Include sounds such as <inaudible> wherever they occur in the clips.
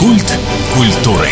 Культ культуры.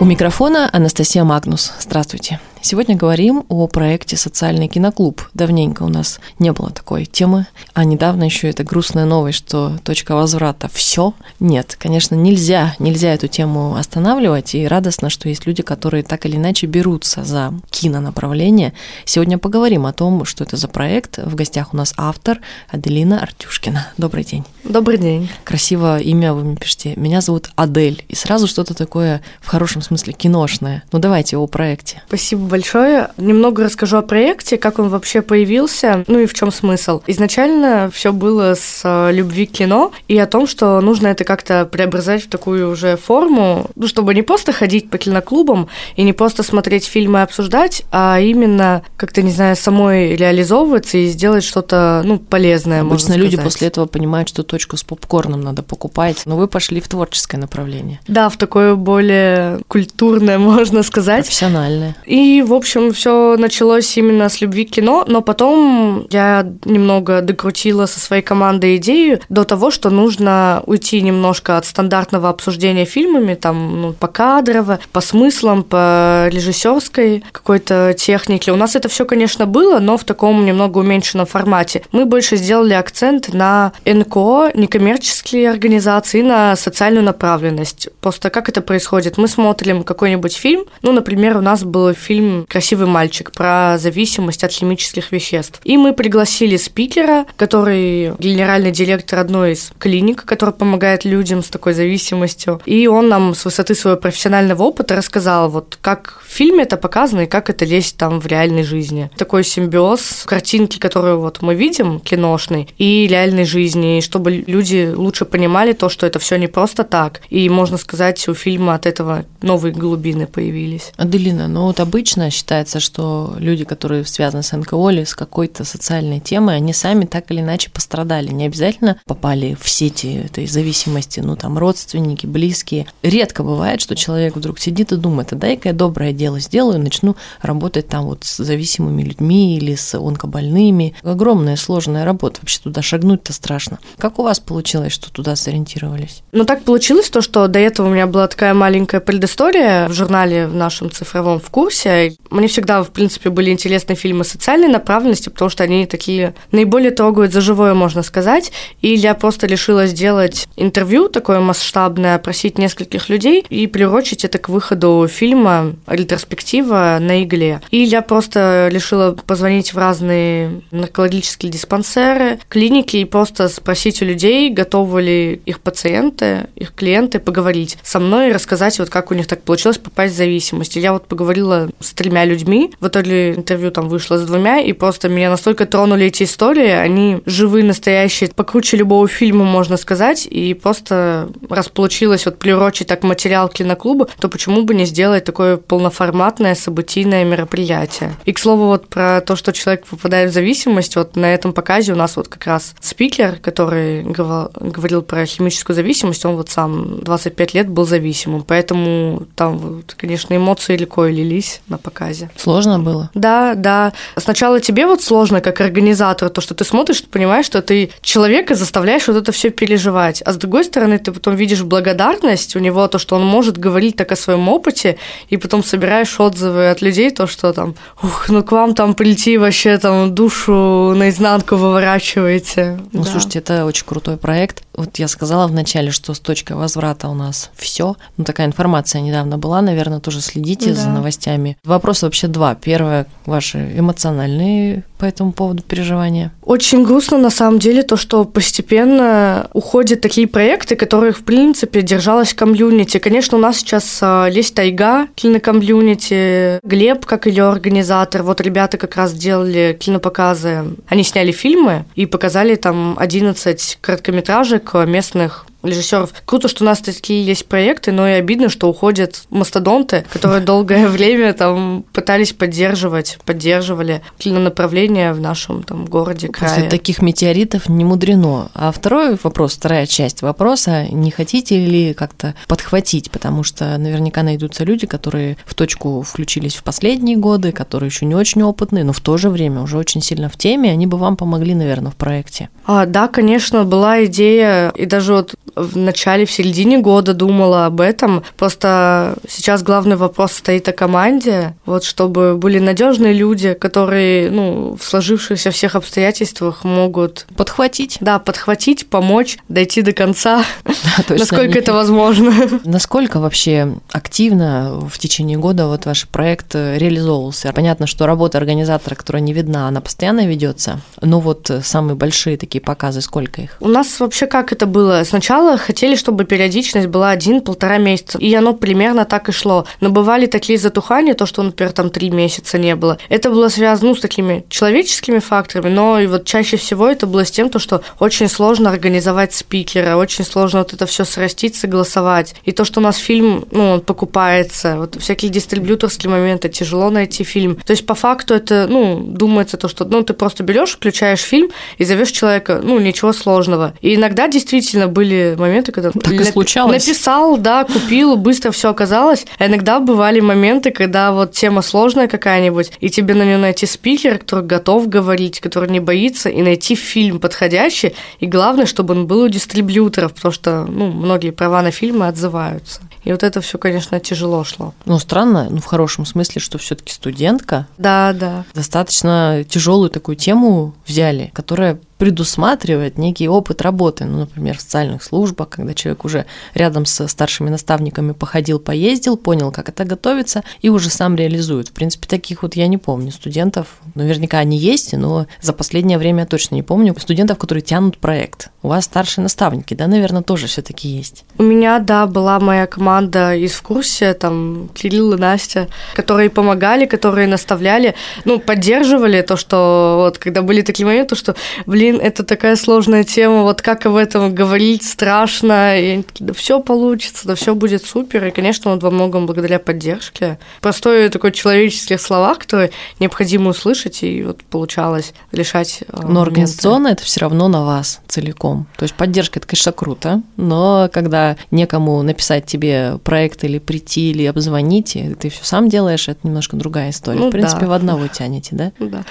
У микрофона Анастасия Магнус. Здравствуйте. Сегодня говорим о проекте «Социальный киноклуб». Давненько у нас не было такой темы, а недавно еще это грустная новость, что точка возврата – все. Нет, конечно, нельзя, нельзя эту тему останавливать, и радостно, что есть люди, которые так или иначе берутся за кинонаправление. Сегодня поговорим о том, что это за проект. В гостях у нас автор Аделина Артюшкина. Добрый день. Добрый день. Красивое имя вы мне пишете. Меня зовут Адель. И сразу что-то такое в хорошем смысле киношное. Ну давайте о проекте. Спасибо большое. Немного расскажу о проекте, как он вообще появился, ну и в чем смысл. Изначально все было с э, любви к кино и о том, что нужно это как-то преобразовать в такую уже форму, ну, чтобы не просто ходить по киноклубам и не просто смотреть фильмы и обсуждать, а именно как-то, не знаю, самой реализовываться и сделать что-то, ну, полезное, Обычно люди после этого понимают, что точку с попкорном надо покупать, но вы пошли в творческое направление. Да, в такое более культурное, <laughs> можно сказать. Профессиональное. И, в общем, все началось именно с любви к кино, но потом я немного докрутила со своей командой идею до того, что нужно уйти немножко от стандартного обсуждения фильмами, там, ну, по кадрово, по смыслам, по режиссерской какой-то технике. У нас это все, конечно, было, но в таком немного уменьшенном формате. Мы больше сделали акцент на НКО, некоммерческие организации, на социальную направленность. Просто как это происходит? Мы смотрим какой-нибудь фильм, ну, например, у нас был фильм «Красивый мальчик» про зависимость от химических веществ. И мы пригласили спикера, который генеральный директор одной из клиник, который помогает людям с такой зависимостью. И он нам с высоты своего профессионального опыта рассказал, вот как в фильме это показано и как это есть там в реальной жизни. Такой симбиоз картинки, которую вот мы видим, киношный, и реальной жизни, и чтобы люди лучше понимали то, что это все не просто так. И, можно сказать, у фильма от этого новые глубины появились. Аделина, ну вот обычно считается, что люди, которые связаны с НКО или с какой-то социальной темой, они сами так или иначе пострадали. Не обязательно попали в сети этой зависимости, ну там родственники, близкие. Редко бывает, что человек вдруг сидит и думает, а дай-ка я доброе дело сделаю, начну работать там вот с зависимыми людьми или с онкобольными. Огромная сложная работа, вообще туда шагнуть-то страшно. Как у вас получилось, что туда сориентировались? Ну, так получилось то, что до этого у меня была такая маленькая предыстория в журнале в нашем цифровом в курсе. Мне всегда, в принципе, были интересны фильмы социальной направленности, потому что они такие наиболее трогают за живое, можно сказать. И я просто решила сделать интервью такое масштабное, опросить нескольких людей и приурочить это к выходу фильма ретроспектива на игле. И я просто решила позвонить в разные наркологические диспансеры, клиники и просто спросить у людей, готовы ли их пациенты, их клиенты поговорить со мной и рассказать, вот как у них так получилось попасть в зависимость. И я вот поговорила с тремя людьми, в итоге интервью там вышло с двумя, и просто меня настолько тронули эти истории, они живые, настоящие, покруче любого фильма, можно сказать, и просто раз получилось вот приурочить так материал киноклуба, то почему бы не сделать такое полноформатное событийное мероприятие. И, к слову, вот про то, что человек попадает в зависимость, вот на этом показе у нас вот как раз спикер, который говорил про химическую зависимость, он вот сам 25 лет был зависимым, поэтому там, вот, конечно, эмоции легко лились на показе. Сложно было? Да, да. Сначала тебе вот сложно, как организатор, то, что ты смотришь, ты понимаешь, что ты человека заставляешь вот это все переживать. А с другой стороны, ты потом видишь благодарность у него, то, что он может говорить так о своем опыте, и потом собираешь отзывы от людей, то, что там, ух, ну к вам там прийти вообще там душу наизнанку выворачиваете. Ну, да. слушайте, это очень крутой проект. Вот я сказала вначале, что с точкой возврата у нас все. Ну, такая информация недавно была, наверное, тоже следите Да. за новостями. Вопрос вообще два. Первое, ваши эмоциональные по этому поводу переживания. Очень грустно на самом деле то, что постепенно уходят такие проекты, которых в принципе держалась комьюнити. Конечно, у нас сейчас а, есть Тайга, кинокомьюнити, Глеб, как ее организатор. Вот ребята как раз делали кинопоказы. Они сняли фильмы и показали там 11 короткометражек местных режиссеров. Круто, что у нас такие есть проекты, но и обидно, что уходят мастодонты, которые долгое <laughs> время там пытались поддерживать, поддерживали кинонаправление в нашем там городе, крае. После таких метеоритов не мудрено. А второй вопрос, вторая часть вопроса, не хотите ли как-то подхватить, потому что наверняка найдутся люди, которые в точку включились в последние годы, которые еще не очень опытные, но в то же время уже очень сильно в теме, они бы вам помогли, наверное, в проекте. А, да, конечно, была идея, и даже вот в начале, в середине года думала об этом. Просто сейчас главный вопрос стоит о команде, вот чтобы были надежные люди, которые, ну, в сложившихся всех обстоятельствах могут подхватить. Да, подхватить, помочь, дойти до конца, <laughs> насколько это возможно. <laughs> Насколько вообще активно в течение года вот ваш проект реализовывался? Понятно, что работа организатора, которая не видна, она постоянно ведется. Но вот самые большие такие показы, сколько их? У нас вообще как это было? Сначала хотели, чтобы периодичность была один-полтора месяца, и оно примерно так и шло. Но бывали такие затухания, то, что, например, там три месяца не было. Это было связано ну, с такими человеческими факторами, но и вот чаще всего это было с тем, то, что очень сложно организовать спикера, очень сложно вот это все срастить, согласовать. И то, что у нас фильм, ну, он покупается, вот всякие дистрибьюторские моменты, тяжело найти фильм. То есть по факту это, ну, думается то, что, ну, ты просто берешь, включаешь фильм и зовешь человека, ну, ничего сложного. И иногда действительно были моменты, когда так и случалось. написал, да, купил, быстро все оказалось. А иногда бывали моменты, когда вот тема сложная какая-нибудь, и тебе на нее найти спикера, который готов говорить, который не боится, и найти фильм подходящий. И главное, чтобы он был у дистрибьюторов, потому что, ну, многие права на фильмы отзываются. И вот это все, конечно, тяжело шло. Ну, странно, ну, в хорошем смысле, что все-таки студентка. Да, да. Достаточно тяжелую такую тему взяли, которая предусматривает некий опыт работы, ну, например, в социальных службах, когда человек уже рядом со старшими наставниками походил, поездил, понял, как это готовится, и уже сам реализует. В принципе, таких вот я не помню студентов, наверняка они есть, но за последнее время я точно не помню студентов, которые тянут проект. У вас старшие наставники, да, наверное, тоже все таки есть? У меня, да, была моя команда из в курсе, там, Кирилл и Настя, которые помогали, которые наставляли, ну, поддерживали то, что вот, когда были такие моменты, что, блин, блин, это такая сложная тема, вот как об этом говорить страшно, и да все получится, да все будет супер, и, конечно, вот во многом благодаря поддержке. Простой такой человеческих словах, которые необходимо услышать, и вот получалось решать э, Но организационно это все равно на вас целиком. То есть поддержка – это, конечно, круто, но когда некому написать тебе проект или прийти, или обзвонить, ты все сам делаешь, это немножко другая история. Ну, в принципе, да. в одного тянете, да? Да.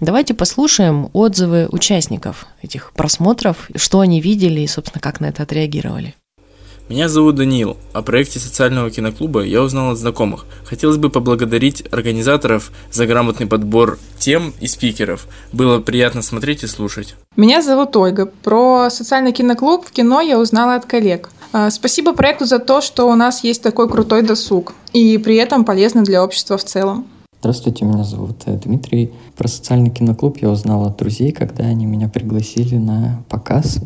Давайте послушаем отзывы участников этих просмотров, что они видели и, собственно, как на это отреагировали. Меня зовут Даниил. О проекте социального киноклуба я узнал от знакомых. Хотелось бы поблагодарить организаторов за грамотный подбор тем и спикеров. Было приятно смотреть и слушать. Меня зовут Ольга. Про социальный киноклуб в кино я узнала от коллег. А, спасибо проекту за то, что у нас есть такой крутой досуг и при этом полезно для общества в целом. Здравствуйте, меня зовут э, Дмитрий. Про социальный киноклуб я узнал от друзей, когда они меня пригласили на показ.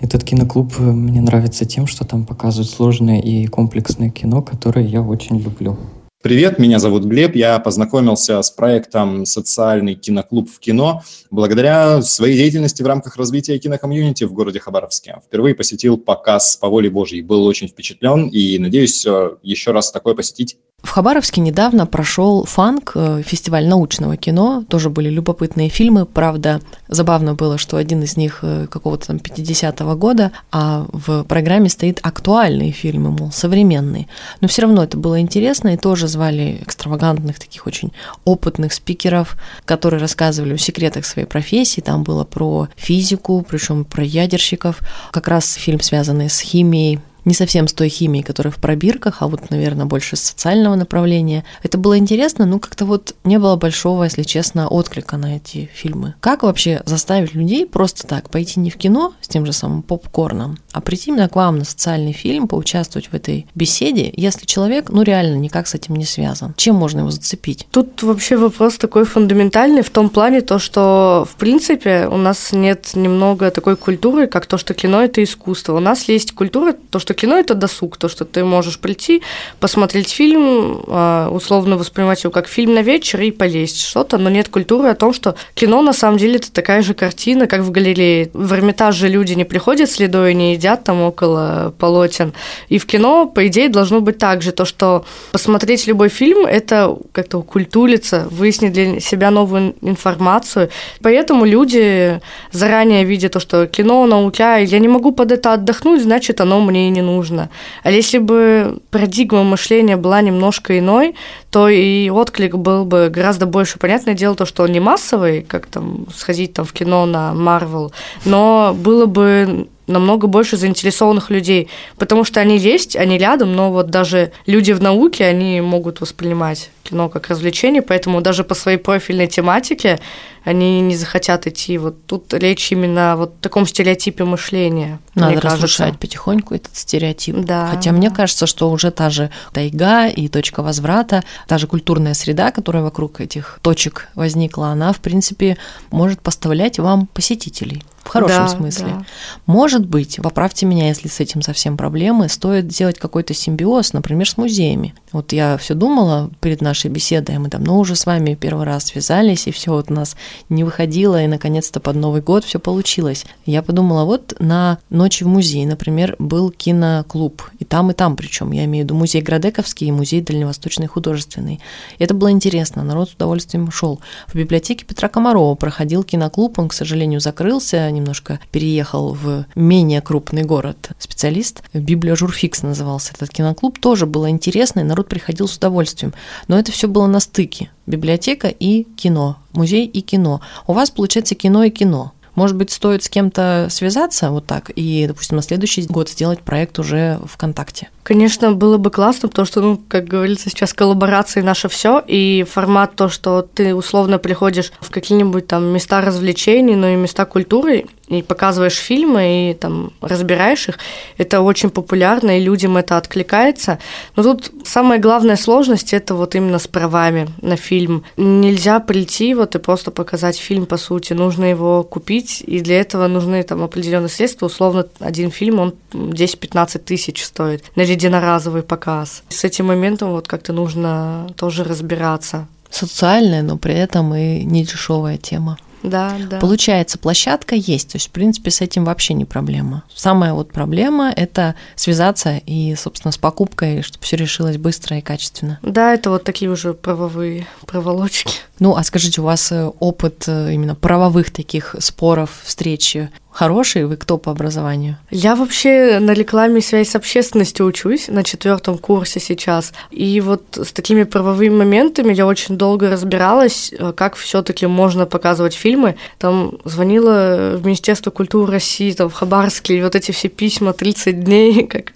Этот киноклуб э, мне нравится тем, что там показывают сложное и комплексное кино, которое я очень люблю. Привет, меня зовут Глеб. Я познакомился с проектом «Социальный киноклуб в кино» благодаря своей деятельности в рамках развития кинокомьюнити в городе Хабаровске. Впервые посетил показ «По воле Божьей». Был очень впечатлен и надеюсь э, еще раз такое посетить в Хабаровске недавно прошел фанк, э, фестиваль научного кино, тоже были любопытные фильмы, правда, забавно было, что один из них э, какого-то там 50-го года, а в программе стоит актуальные фильмы, мол, современные. Но все равно это было интересно, и тоже звали экстравагантных таких очень опытных спикеров, которые рассказывали о секретах своей профессии, там было про физику, причем про ядерщиков, как раз фильм, связанный с химией, не совсем с той химией, которая в пробирках, а вот, наверное, больше с социального направления. Это было интересно, но как-то вот не было большого, если честно, отклика на эти фильмы. Как вообще заставить людей просто так пойти не в кино с тем же самым попкорном, а прийти именно к вам на социальный фильм, поучаствовать в этой беседе, если человек, ну, реально никак с этим не связан? Чем можно его зацепить? Тут вообще вопрос такой фундаментальный в том плане, то, что, в принципе, у нас нет немного такой культуры, как то, что кино – это искусство. У нас есть культура, то, что кино – это досуг, то, что ты можешь прийти, посмотреть фильм, а, условно воспринимать его как фильм на вечер и полезть что-то, но нет культуры о том, что кино на самом деле это такая же картина, как в галерее. В Эрмитаж люди не приходят следой не едят там около полотен. И в кино, по идее, должно быть так же, то, что посмотреть любой фильм – это как-то культуриться, выяснить для себя новую информацию. Поэтому люди заранее видят то, что кино, наука, я не могу под это отдохнуть, значит, оно мне и не нужно. А если бы парадигма мышления была немножко иной, то и отклик был бы гораздо больше. Понятное дело, то, что он не массовый, как там сходить там в кино на Марвел, но было бы намного больше заинтересованных людей, потому что они есть, они рядом, но вот даже люди в науке, они могут воспринимать кино как развлечение, поэтому даже по своей профильной тематике они не захотят идти. Вот тут речь именно о вот таком стереотипе мышления. Надо разрушать потихоньку этот стереотип. Да. Хотя мне кажется, что уже та же тайга и точка возврата, та же культурная среда, которая вокруг этих точек возникла, она, в принципе, может поставлять вам посетителей в хорошем Да, смысле. да. Может быть, поправьте меня, если с этим совсем проблемы, стоит сделать какой-то симбиоз, например, с музеями. Вот я все думала перед нашей беседой, мы там, ну, уже с вами первый раз связались, и все вот у нас не выходило, и наконец-то под Новый год все получилось. Я подумала, вот на Ночи в музее, например, был киноклуб, и там, и там причем, я имею в виду музей Градековский и музей Дальневосточный художественный. И это было интересно, народ с удовольствием шел. В библиотеке Петра Комарова проходил киноклуб, он, к сожалению, закрылся, немножко переехал в менее крупный город. Специалист, Библиожурфикс назывался этот киноклуб, тоже было интересно, и народ приходил с удовольствием. Но это все было на стыке. Библиотека и кино, музей и кино. У вас получается кино и кино. Может быть, стоит с кем-то связаться вот так и, допустим, на следующий год сделать проект уже в контакте. Конечно, было бы классно, потому что, ну, как говорится, сейчас коллаборации наше все, и формат то, что ты условно приходишь в какие-нибудь там места развлечений, но и места культуры, и показываешь фильмы, и там разбираешь их, это очень популярно, и людям это откликается. Но тут самая главная сложность – это вот именно с правами на фильм. Нельзя прийти вот и просто показать фильм, по сути, нужно его купить, и для этого нужны там определенные средства, условно, один фильм, он 10-15 тысяч стоит на единоразовый показ. С этим моментом вот как-то нужно тоже разбираться. Социальная, но при этом и не дешевая тема. Да, да. Получается, площадка есть, то есть, в принципе, с этим вообще не проблема. Самая вот проблема – это связаться и, собственно, с покупкой, чтобы все решилось быстро и качественно. Да, это вот такие уже правовые проволочки. Ну, а скажите, у вас э, опыт э, именно правовых таких споров, встречи хороший? Вы кто по образованию? Я вообще на рекламе связь с общественностью учусь на четвертом курсе сейчас. И вот с такими правовыми моментами я очень долго разбиралась, э, как все-таки можно показывать фильмы. Там звонила в Министерство культуры России, там в Хабаровске, и вот эти все письма 30 дней, <laughs> как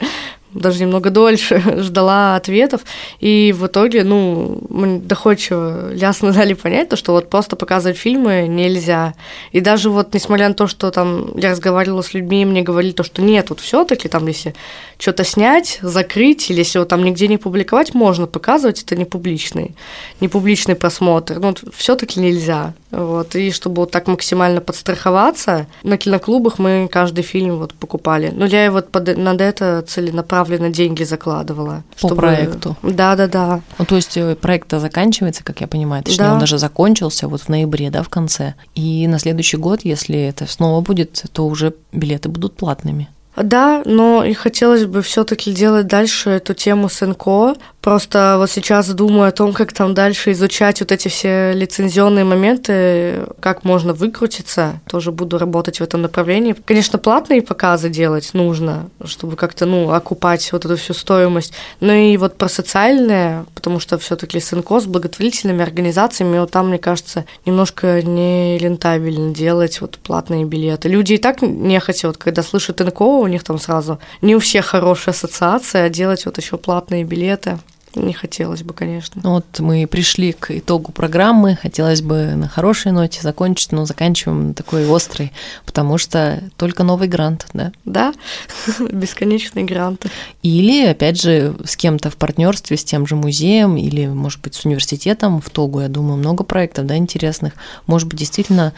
даже немного дольше <laughs> ждала ответов, и в итоге, ну, мы доходчиво, ясно <laughs> дали понять, то, что вот просто показывать фильмы нельзя. И даже вот, несмотря на то, что там я разговаривала с людьми, мне говорили то, что нет, вот все таки там, если что-то снять, закрыть, или если вот там нигде не публиковать, можно показывать, это не публичный, не публичный просмотр, ну, все таки нельзя. Вот, и чтобы вот так максимально подстраховаться, на киноклубах мы каждый фильм вот покупали. Ну, я и вот под, над это целенаправленно деньги закладывала. По проекту? Да-да-да. Ну, то есть э, проект заканчивается, как я понимаю, точнее, Да. он даже закончился вот в ноябре, да, в конце. И на следующий год, если это снова будет, то уже билеты будут платными. Да, но и хотелось бы все-таки делать дальше эту тему с НКО. Просто вот сейчас думаю о том, как там дальше изучать вот эти все лицензионные моменты, как можно выкрутиться. Тоже буду работать в этом направлении. Конечно, платные показы делать нужно, чтобы как-то, ну, окупать вот эту всю стоимость. Но и вот про социальное, потому что все-таки с НКО, с благотворительными организациями, вот там, мне кажется, немножко не рентабельно делать вот платные билеты. Люди и так нехотя, вот когда слышат НКО, у них там сразу не у всех хорошая ассоциация, а делать вот еще платные билеты не хотелось бы, конечно. Ну вот мы пришли к итогу программы, хотелось бы на хорошей ноте закончить, но заканчиваем на такой острой, потому что только новый грант, да? Да, <laughs> бесконечные гранты. Или, опять же, с кем-то в партнерстве, с тем же музеем, или, может быть, с университетом в Тогу, я думаю, много проектов, да, интересных. Может быть, действительно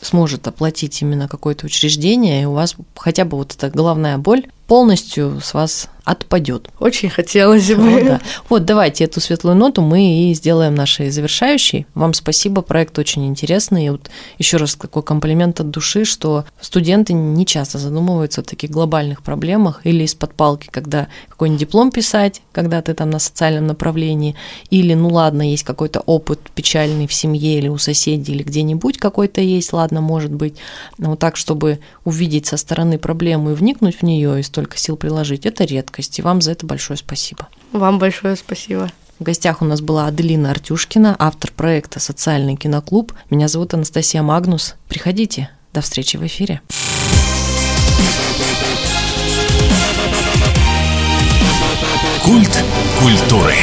сможет оплатить именно какое-то учреждение, и у вас хотя бы вот эта головная боль полностью с вас отпадет. Очень хотелось бы. Вот, да. вот давайте эту светлую ноту мы и сделаем нашей завершающей. Вам спасибо, проект очень интересный. И вот еще раз такой комплимент от души, что студенты не часто задумываются о таких глобальных проблемах или из-под палки, когда какой-нибудь диплом писать, когда ты там на социальном направлении, или, ну ладно, есть какой-то опыт печальный в семье или у соседей, или где-нибудь какой-то есть, ладно, может быть, но вот так, чтобы увидеть со стороны проблему и вникнуть в нее и столько сил приложить, это гибкость. И вам за это большое спасибо. Вам большое спасибо. В гостях у нас была Аделина Артюшкина, автор проекта «Социальный киноклуб». Меня зовут Анастасия Магнус. Приходите. До встречи в эфире. Культ культуры.